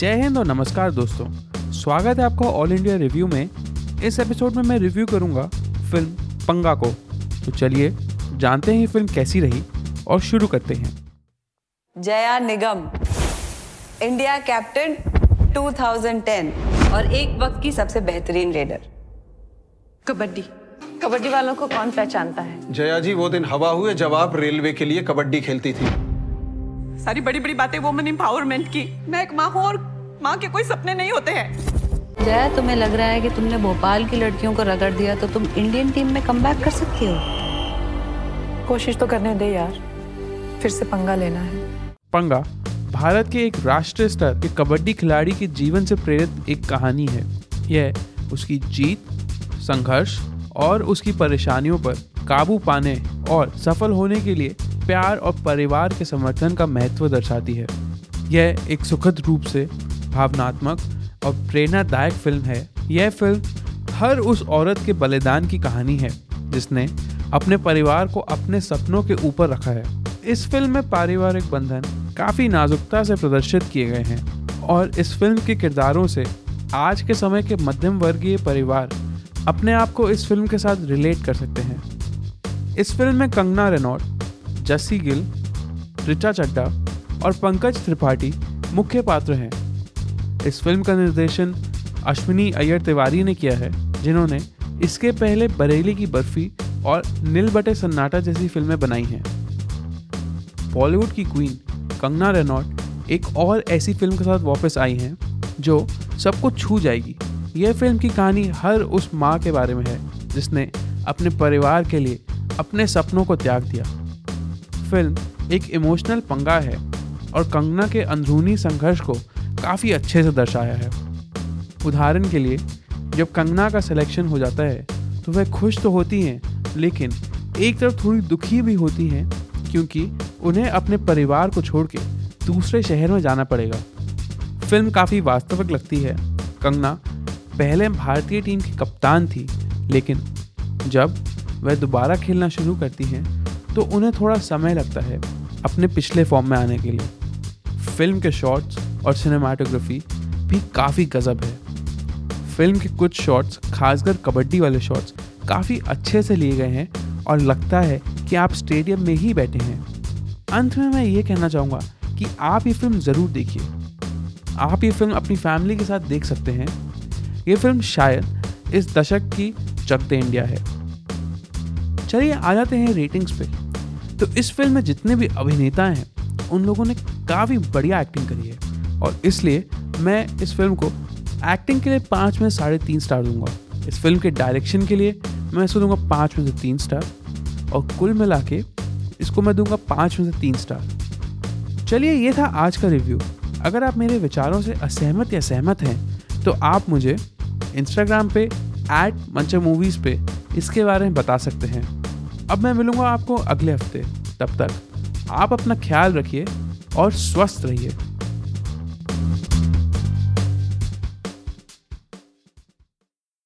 जय हिंद और नमस्कार दोस्तों। स्वागत है आपका ऑल इंडिया रिव्यू में। इस एपिसोड में मैं रिव्यू करूँगा फ़िल्म पंगा को। तो चलिए जानते हैं फ़िल्म कैसी रही और शुरू करते हैं। जया निगम इंडिया कैप्टन 2010 और एक वक्त की सबसे बेहतरीन लीडर कबड्डी। कबड्डी वालों को कौन पहचानता है? जया जी वो दिन हवा हुए जब आप रेलवे के लिए कबड्डी खेलती थी। सारी बड़ी बड़ी बातें वुमन एम्पावरमेंट की। मैं एक माँ हूँ और माँ के कोई सपने नहीं होते हैं। जया तुम्हें लग रहा है कि तुमने भोपाल की लड़कियों को रगड़ दिया तो तुम इंडियन टीम में कम कर सकती हो। कोशिश तो करने दे यार। फिर से पंगा लेना है। पंगा? भारत के एक राष्ट्रीय स्तर के कबड्डी खिलाड़ी के जीवन से प्रेरित एक कहानी है। यह उसकी जीत संघर्ष और उसकी परेशानियों पर काबू पाने और सफल होने के लिए प्यार और परिवार के समर्थन का महत्व दर्शाती है। यह एक सुखद रूप से भावनात्मक और प्रेरणादायक फ़िल्म है। यह फ़िल्म हर उस औरत के बलिदान की कहानी है, जिसने अपने परिवार को अपने सपनों के ऊपर रखा है। इस फ़िल्म में पारिवारिक बंधन काफ़ी नाजुकता से प्रदर्शित किए गए हैं और इस फ़िल्म के किरदारों से आज के समय के मध्यम वर्गीय परिवार अपने आप को इस फ़िल्म के साथ रिलेट कर सकते हैं। इस फ़िल्म में कंगना रेनॉल्ट जस्सी गिल, रिचा चड्डा और पंकज त्रिपाठी मुख्य पात्र हैं। इस फ़िल्म का निर्देशन अश्विनी अय्यर तिवारी ने किया है, जिन्होंने इसके पहले बरेली की बर्फ़ी और नील बटे सन्नाटा जैसी फ़िल्में बनाई हैं। बॉलीवुड की क्वीन कंगना रेनॉल्ट एक और ऐसी फ़िल्म के साथ वापस आई हैं, जो सबको छू जाएगी। यह फ़िल्म की कहानी हर उस माँ के बारे में है, जिसने अपने परिवार के लिए अपने सपनों को त्याग दिया। फ़िल्म एक इमोशनल पंगा है और कंगना के अंदरूनी संघर्ष को काफ़ी अच्छे से दर्शाया है। उदाहरण के लिए, जब कंगना का सिलेक्शन हो जाता है तो वह खुश तो होती हैं, लेकिन एक तरफ़ थोड़ी दुखी भी होती हैं, क्योंकि उन्हें अपने परिवार को छोड़ के दूसरे शहर में जाना पड़ेगा। फ़िल्म काफ़ी वास्तविक लगती है। कंगना पहले भारतीय टीम की कप्तान थी, लेकिन जब वह दोबारा खेलना शुरू करती हैं तो उन्हें थोड़ा समय लगता है अपने पिछले फॉर्म में आने के लिए। फ़िल्म के शॉट्स और सिनेमाटोग्राफी भी काफ़ी गज़ब है। फ़िल्म के कुछ शॉट्स खासकर कबड्डी वाले शॉट्स काफ़ी अच्छे से लिए गए हैं और लगता है कि आप स्टेडियम में ही बैठे हैं। अंत में मैं ये कहना चाहूँगा कि आप ये फ़िल्म ज़रूर देखिए। आप ये फ़िल्म अपनी फैमिली के साथ देख सकते हैं। ये फ़िल्म शायद इस दशक की चक दे इंडिया है। चलिए आ जाते हैं रेटिंग्स पे। तो इस फ़िल्म में जितने भी अभिनेता हैं, उन लोगों ने काफ़ी बढ़िया एक्टिंग करी है। और इसलिए मैं इस फ़िल्म को एक्टिंग के लिए पाँच में साढ़े तीन स्टार दूँगा। इस फ़िल्म के डायरेक्शन के लिए मैं इसको दूँगा पाँच में से तीन स्टार और कुल मिला के इसको मैं दूँगा पाँच में से तीन स्टार चलिए, ये था आज का रिव्यू अगर आप मेरे विचारों से असहमत या सहमत हैं तो आप मुझे इंस्टाग्राम पे एट मंचा मूवीज़ पे इसके बारे में बता सकते हैं। अब मैं मिलूँगा आपको अगले हफ़्ते। तब तक आप अपना ख्याल रखिए और स्वस्थ रहिए।